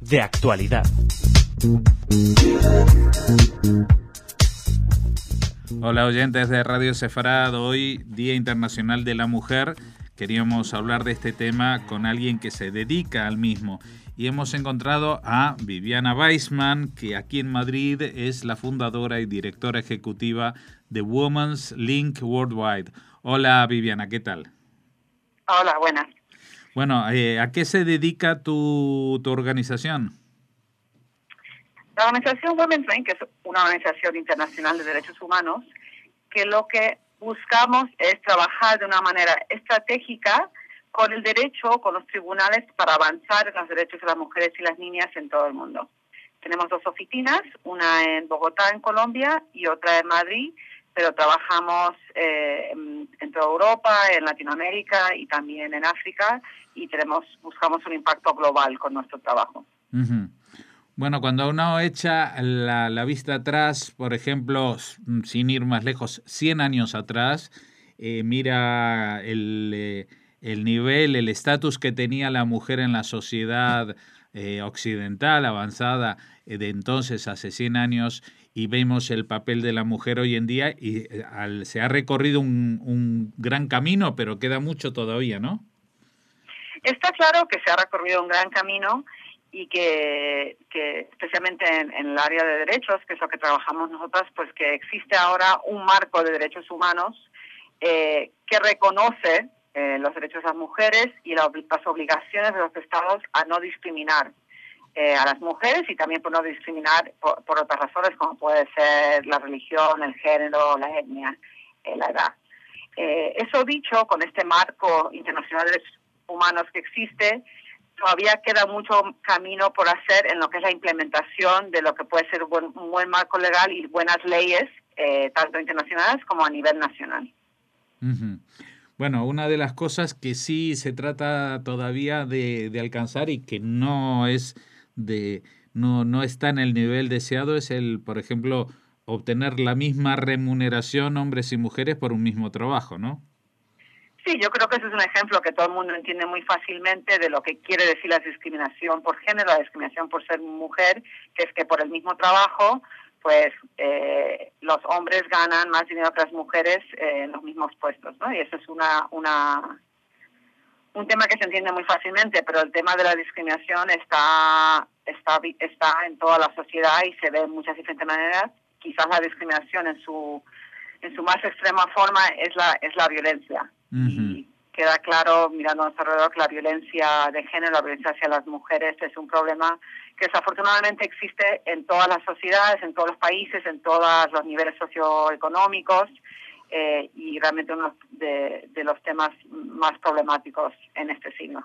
De actualidad. Hola oyentes de Radio Sefarad, hoy Día Internacional de la Mujer. Queríamos hablar de este tema con alguien que se dedica al mismo y hemos encontrado a Viviana Weisman, que aquí en Madrid es la fundadora y directora ejecutiva de Women's Link Worldwide. Hola Viviana, ¿qué tal? Hola, buenas. Bueno, eh, ¿a qué se dedica tu, tu organización? La organización Women's Link es una organización internacional de derechos humanos que lo que buscamos es trabajar de una manera estratégica con el derecho, con los tribunales para avanzar en los derechos de las mujeres y las niñas en todo el mundo. Tenemos dos oficinas, una en Bogotá, en Colombia, y otra en Madrid, pero trabajamos eh, en toda Europa, en Latinoamérica y también en África, y tenemos buscamos un impacto global con nuestro trabajo. Bueno, cuando uno echa la, vista atrás, por ejemplo, sin ir más lejos, 100 años atrás, eh, mira el, eh, el nivel, el estatus que tenía la mujer en la sociedad occidental avanzada de entonces, hace 100 años, y vemos el papel de la mujer hoy en día, y se ha recorrido un, un gran camino, pero queda mucho todavía, ¿no? Está claro que se ha recorrido un gran camino y que, especialmente en, el área de derechos, que es lo que trabajamos nosotras, pues que existe ahora un marco de derechos humanos eh, que reconoce eh, los derechos de las mujeres y las obligaciones de los estados a no discriminar eh, a las mujeres y también por no discriminar por, otras razones como puede ser la religión, el género, la etnia, la edad. eso dicho, con este marco internacional de derechos humanos que existe, todavía queda mucho camino por hacer en lo que es la implementación de lo que puede ser un buen, marco legal y buenas leyes, eh, tanto internacionales como a nivel nacional. Bueno, una de las cosas que sí se trata todavía de, alcanzar y que no es de no, no está en el nivel deseado es el, por ejemplo, obtener la misma remuneración hombres y mujeres por un mismo trabajo, ¿no? Sí, yo creo que ese es un ejemplo que todo el mundo entiende muy fácilmente de lo que quiere decir la discriminación por género, la discriminación por ser mujer, que es que por el mismo trabajo, pues eh, los hombres ganan más dinero que las mujeres eh, en los mismos puestos, ¿no? Y eso es una, una un tema que se entiende muy fácilmente, pero el tema de la discriminación está está está en toda la sociedad y se ve de muchas diferentes maneras. Quizás la discriminación en su en su más extrema forma es la es la violencia y queda claro, mirando a nuestro alrededor, que la violencia de género, la violencia hacia las mujeres es un problema que desafortunadamente existe en todas las sociedades, en todos los países, en todos los niveles socioeconómicos. Eh, y realmente uno de, los temas más problemáticos en este siglo.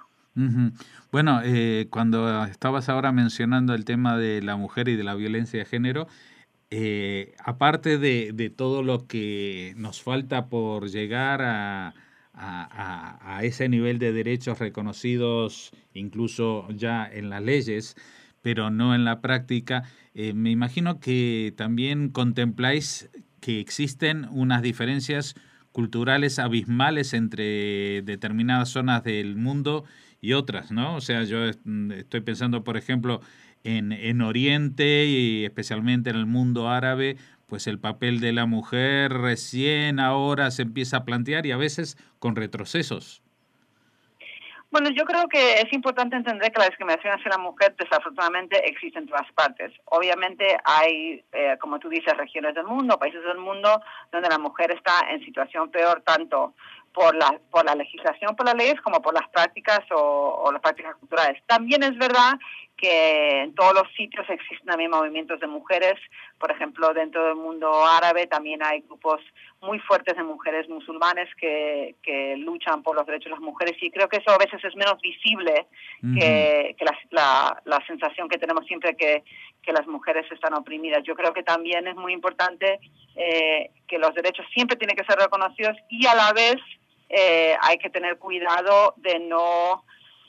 Bueno, eh, cuando estabas ahora mencionando el tema de la mujer y de la violencia de género, eh, aparte de, de, todo lo que nos falta por llegar a, a, ese nivel de derechos reconocidos incluso ya en las leyes, pero no en la práctica, eh, me imagino que también contempláis que existen unas diferencias culturales abismales entre determinadas zonas del mundo y otras, ¿no? O sea, yo estoy pensando, por ejemplo, en, en Oriente y especialmente en el mundo árabe, pues el papel de la mujer recién ahora se empieza a plantear y a veces con retrocesos. Bueno, yo creo que es importante entender que la discriminación hacia la mujer desafortunadamente existe en todas partes. Obviamente hay, eh, como tú dices, regiones del mundo, países del mundo donde la mujer está en situación peor tanto por la, por la legislación, por las leyes, como por las prácticas o, las prácticas culturales. También es verdad que en todos los sitios existen también movimientos de mujeres. Por ejemplo, dentro del mundo árabe también hay grupos muy fuertes de mujeres musulmanes que, que luchan por los derechos de las mujeres y creo que eso a veces es menos visible que, que la, la, sensación que tenemos siempre que, que las mujeres están oprimidas. Yo creo que también es muy importante eh, que los derechos siempre tienen que ser reconocidos y a la vez eh, hay que tener cuidado de no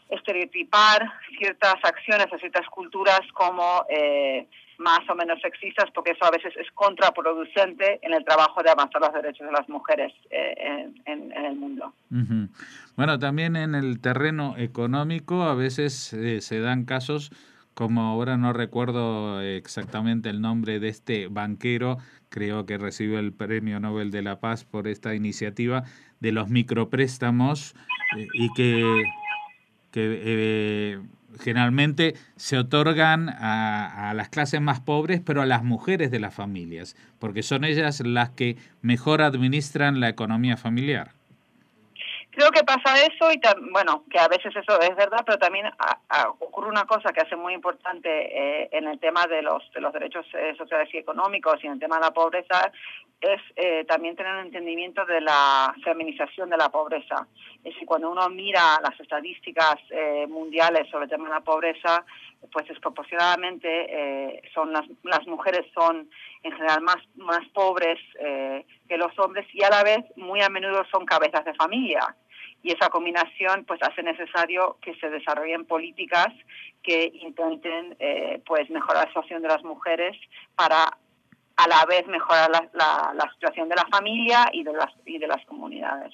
estereotipar ciertas acciones o ciertas culturas como eh, más o menos sexistas, porque eso a veces es contraproducente en el trabajo de avanzar los derechos de las mujeres eh, en, el mundo. Bueno, también en el terreno económico a veces eh, se dan casos como ahora no recuerdo exactamente el nombre de este banquero, creo que recibió el Premio Nobel de la Paz por esta iniciativa de los micropréstamos eh, y que, que eh, generalmente se otorgan a, a, las clases más pobres, pero a las mujeres de las familias, porque son ellas las que mejor administran la economía familiar. Creo que pasa eso y, bueno, que a veces eso es verdad, pero también ocurre una cosa que hace muy importante eh, en el tema de los, de los derechos eh, sociales y económicos y en el tema de la pobreza, es eh, también tener un entendimiento de la feminización de la pobreza. Es decir, cuando uno mira las estadísticas mundiales sobre el tema de la pobreza, pues desproporcionadamente son las, las mujeres son en general más, más pobres que los hombres y a la vez muy a menudo son cabezas de familia y esa combinación pues hace necesario que se desarrollen políticas que intenten eh, pues mejorar la situación de las mujeres para a la vez mejorar la, la, situación de la familia y de las y de las comunidades.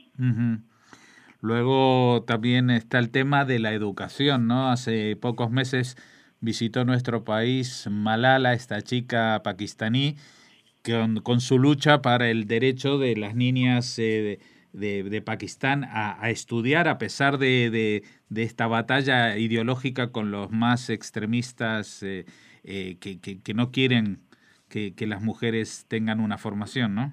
Luego también está el tema de la educación, ¿no? Hace pocos meses visitó nuestro país Malala, esta chica pakistaní, con, con su lucha para el derecho de las niñas eh, Pakistán a, estudiar a pesar de, esta batalla ideológica con los más extremistas eh, eh, que, no quieren que, las mujeres tengan una formación, ¿no?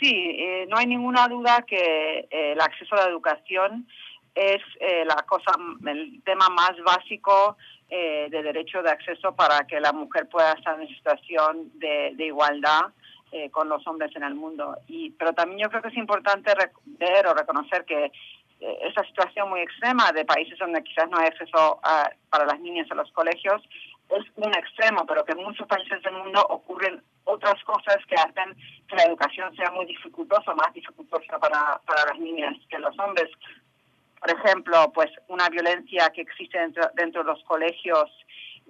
Sí, eh, no hay ninguna duda que el acceso a la educación es la cosa, el tema más básico de derecho de acceso para que la mujer pueda estar en situación de igualdad eh, con los hombres en el mundo. Y, pero también yo creo que es importante ver o reconocer que eh, esa situación muy extrema de países donde quizás no hay acceso para las niñas a los colegios es un extremo, pero que en muchos países del mundo ocurren otras cosas que hacen que la educación sea muy dificultosa, más dificultosa para, para las niñas que los hombres. Por ejemplo, pues una violencia que existe dentro, dentro de los colegios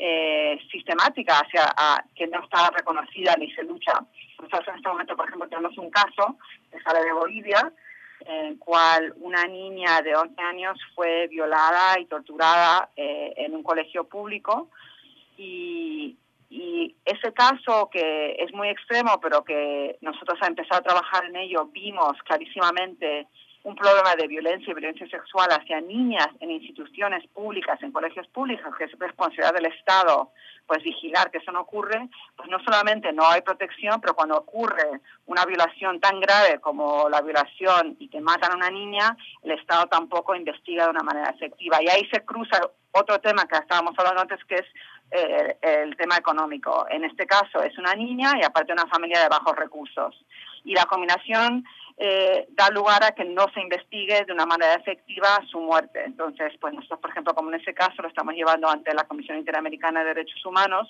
eh, sistemática hacia que no está reconocida ni se lucha. Nosotros en este momento, por ejemplo, tenemos un caso que sale de Bolivia, en cual una niña de 11 años fue violada y torturada eh, en un colegio público y, y ese caso que es muy extremo, pero que nosotros al empezar a trabajar en ello vimos clarísimamente un problema de violencia y violencia sexual hacia niñas en instituciones públicas, en colegios públicos, que es responsabilidad del Estado, pues vigilar que eso no ocurre, pues no solamente no hay protección, pero cuando ocurre una violación tan grave como la violación y que matan a una niña, el Estado tampoco investiga de una manera efectiva. Y ahí se cruza otro tema que estábamos hablando antes, que es eh, el tema económico. En este caso es una niña y aparte una familia de bajos recursos. Y la combinación eh, da lugar a que no se investigue de una manera efectiva su muerte. Entonces, pues nosotros, por ejemplo, como en ese caso, lo estamos llevando ante la Comisión Interamericana de Derechos Humanos,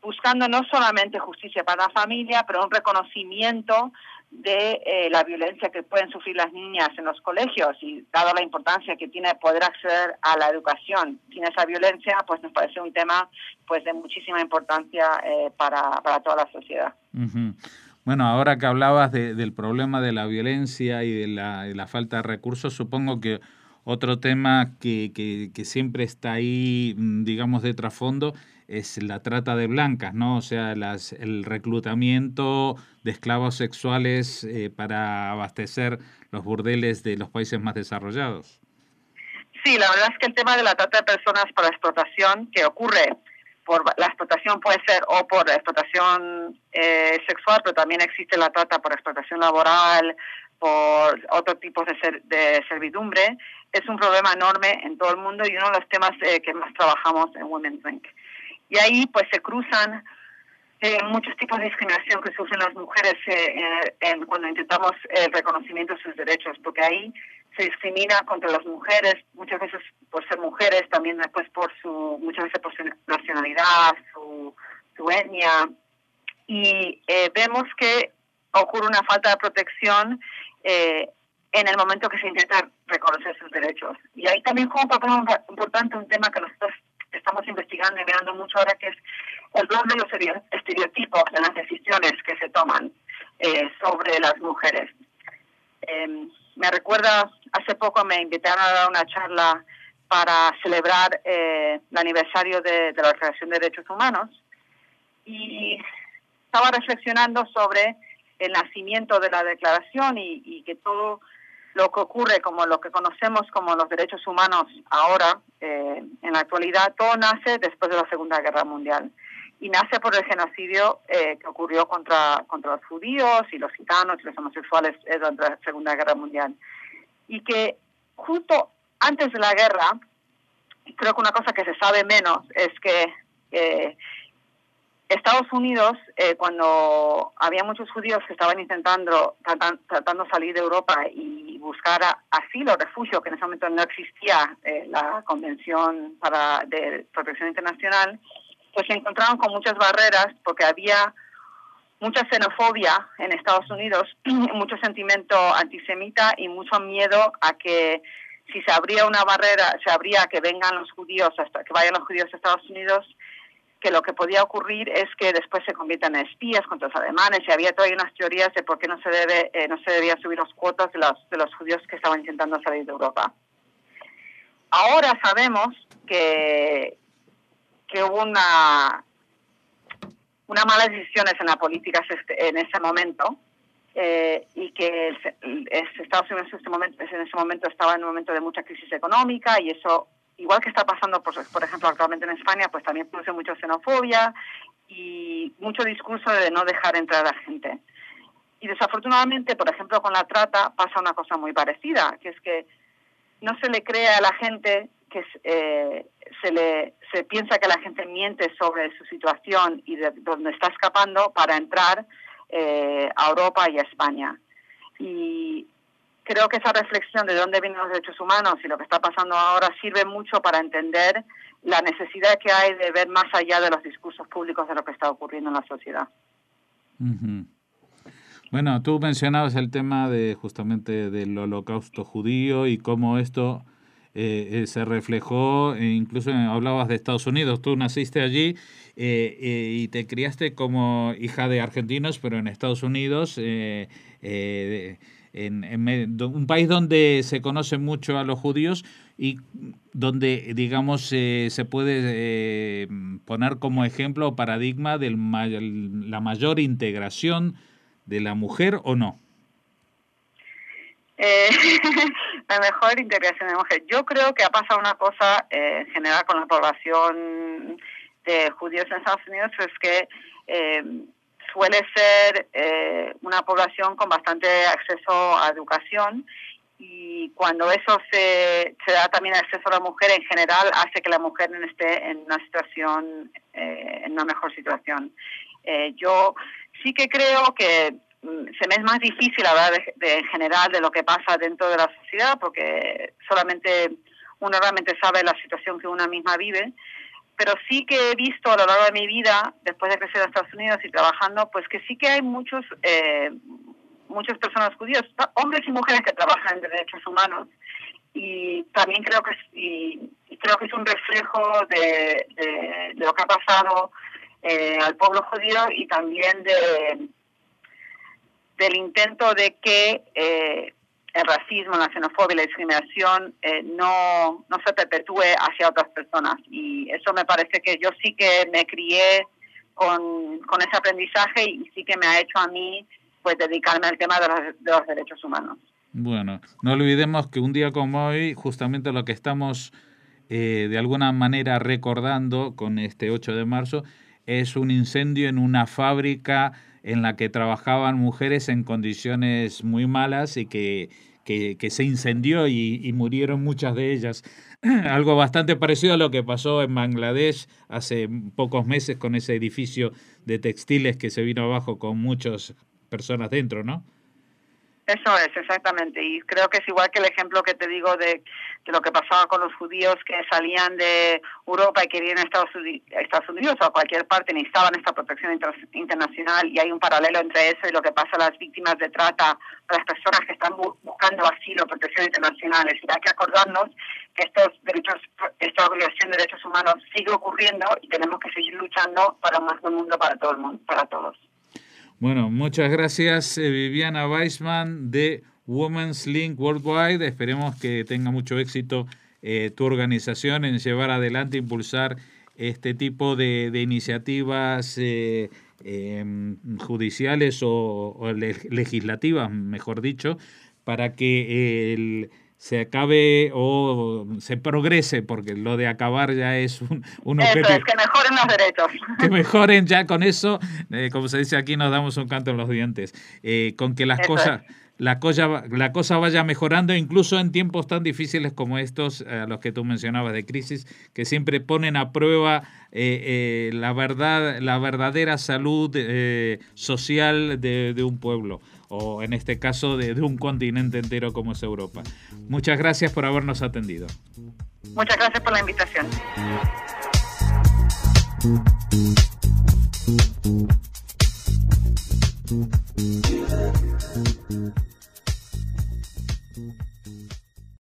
buscando no solamente justicia para la familia, pero un reconocimiento de eh, la violencia que pueden sufrir las niñas en los colegios y dado la importancia que tiene poder acceder a la educación sin esa violencia, pues nos parece un tema pues de muchísima importancia eh, para, para toda la sociedad. Bueno, ahora que hablabas del problema de la violencia y de la, falta de recursos, supongo que otro tema que, que, siempre está ahí, mm, digamos, de trasfondo es la trata de blancas, ¿no? O sea, las, el reclutamiento de esclavos sexuales eh, para abastecer los burdeles de los países más desarrollados. Sí, la verdad es que el tema de la trata de personas para explotación que ocurre por la explotación puede ser o por explotación eh, sexual, pero también existe la trata por explotación laboral, por otros tipos de, de servidumbre, es un problema enorme en todo el mundo y uno de los temas eh, que más trabajamos en Women's Link. Y ahí pues se cruzan eh, muchos tipos de discriminación que sufren las mujeres en, cuando intentamos el reconocimiento de sus derechos, porque ahí se discrimina contra las mujeres, muchas veces por ser mujeres, también después por su, muchas veces por su nacionalidad, su, su etnia. Y eh, vemos que ocurre una falta de protección eh, en el momento que se intenta reconocer sus derechos. Y ahí también juega un papel importante un tema que nosotros estamos investigando y mirando mucho ahora, que es el rol de los estereotipos en las decisiones que se toman eh, sobre las mujeres. Em, me recuerda, hace poco me invitaron a dar una charla para celebrar eh, el aniversario de, la Declaración de Derechos Humanos y estaba reflexionando sobre el nacimiento de la declaración y, que todo lo que ocurre, como lo que conocemos como los derechos humanos ahora, eh, en la actualidad, todo nace después de la Segunda Guerra Mundial. Y nace por el genocidio eh, que ocurrió contra, contra los judíos y los gitanos y los homosexuales eh, durante la Segunda Guerra Mundial. Y que justo antes de la guerra, creo que una cosa que se sabe menos es que Estados Unidos, eh, cuando había muchos judíos que estaban intentando tratando de salir de Europa y buscar asilo, refugio, que en ese momento no existía eh, la Convención para de Protección Internacional, pues se encontraron con muchas barreras porque había mucha xenofobia en Estados Unidos, mucho sentimiento antisemita y mucho miedo a que si se abría una barrera, se abría que vengan los judíos, hasta que vayan los judíos a Estados Unidos, que lo que podía ocurrir es que después se conviertan en espías contra los alemanes y había todavía unas teorías de por qué no se debe eh, no se debía subir los cuotas de los, de los judíos que estaban intentando salir de Europa. Ahora sabemos que, que hubo una, una malas decisiones en la política en ese momento eh, y que Estados Unidos en ese, momento, en ese momento estaba en un momento de mucha crisis económica y eso igual que está pasando, por, por ejemplo, actualmente en España, pues también produce mucha xenofobia y mucho discurso de no dejar entrar a gente. Y desafortunadamente, por ejemplo, con la trata pasa una cosa muy parecida, que es que no se le cree a la gente que eh, se le se piensa que la gente miente sobre su situación y de dónde está escapando para entrar eh, a Europa y a España. Y creo que esa reflexión de dónde vienen los derechos humanos y lo que está pasando ahora sirve mucho para entender la necesidad que hay de ver más allá de los discursos públicos de lo que está ocurriendo en la sociedad. Bueno, tú mencionabas el tema de justamente del holocausto judío y cómo esto eh, eh, se reflejó, e incluso hablabas de Estados Unidos, tú naciste allí eh, y te criaste como hija de argentinos, pero en Estados Unidos en, un país donde se conoce mucho a los judíos y donde, digamos, se puede eh, poner como ejemplo o paradigma de la mayor integración de la mujer o no. Eh, la mejor integración de la mujer. Yo creo que ha pasado una cosa eh, en general con la población de judíos en Estados Unidos, es que suele ser eh, una población con bastante acceso a educación y cuando eso se, se, da también acceso a la mujer en general hace que la mujer esté en una situación, eh, en una mejor situación. Eh, yo sí que creo que se me es más difícil hablar de, en general de lo que pasa dentro de la sociedad porque solamente uno realmente sabe la situación que una misma vive. Pero sí que he visto a lo largo de mi vida, después de crecer en Estados Unidos y trabajando, pues que sí que hay muchos, eh, muchas personas judías, hombres y mujeres que trabajan en derechos humanos, y también creo que es, creo que es un reflejo de, de, lo que ha pasado eh, al pueblo judío y también de del intento de que eh, el racismo, la xenofobia y la discriminación eh, no, no se perpetúe hacia otras personas. Y eso me parece que yo sí que me crié con, con ese aprendizaje y sí que me ha hecho a mí pues dedicarme al tema de los, de los derechos humanos. Bueno, no olvidemos que un día como hoy, justamente lo que estamos eh, de alguna manera recordando con este 8 de marzo, es un incendio en una fábrica en la que trabajaban mujeres en condiciones muy malas y que, que, se incendió y, murieron muchas de ellas. Algo bastante parecido a lo que pasó en Bangladesh hace pocos meses con ese edificio de textiles que se vino abajo con muchas personas dentro, ¿no? Eso es, exactamente. Y creo que es igual que el ejemplo que te digo de, lo que pasaba con los judíos que salían de Europa y querían a Estados, Unidos, o a cualquier parte, necesitaban esta protección internacional. Y hay un paralelo entre eso y lo que pasa a las víctimas de trata, a las personas que están buscando asilo, protección internacional. Es hay que acordarnos que estos derechos, esta violación de derechos humanos sigue ocurriendo y tenemos que seguir luchando para un mejor mundo para todo el mundo, para todos. Bueno, muchas gracias eh, Viviana Weisman de Women's Link Worldwide. Esperemos que tenga mucho éxito eh, tu organización en llevar adelante, impulsar este tipo de, iniciativas eh, em, judiciales o, legislativas, mejor dicho, para que el se acabe o se progrese, porque lo de acabar ya es un, un objetivo. es, que mejoren los derechos. Que mejoren ya con eso, eh, como se dice aquí, nos damos un canto en los dientes. Eh, con que las cosas, la, cosa, la cosa vaya mejorando, incluso en tiempos tan difíciles como estos, a los que tú mencionabas de crisis, que siempre ponen a prueba eh, la, verdad, la verdadera salud social de, de un pueblo o en este caso de, de, un continente entero como es Europa. Muchas gracias por habernos atendido. Muchas gracias por la invitación.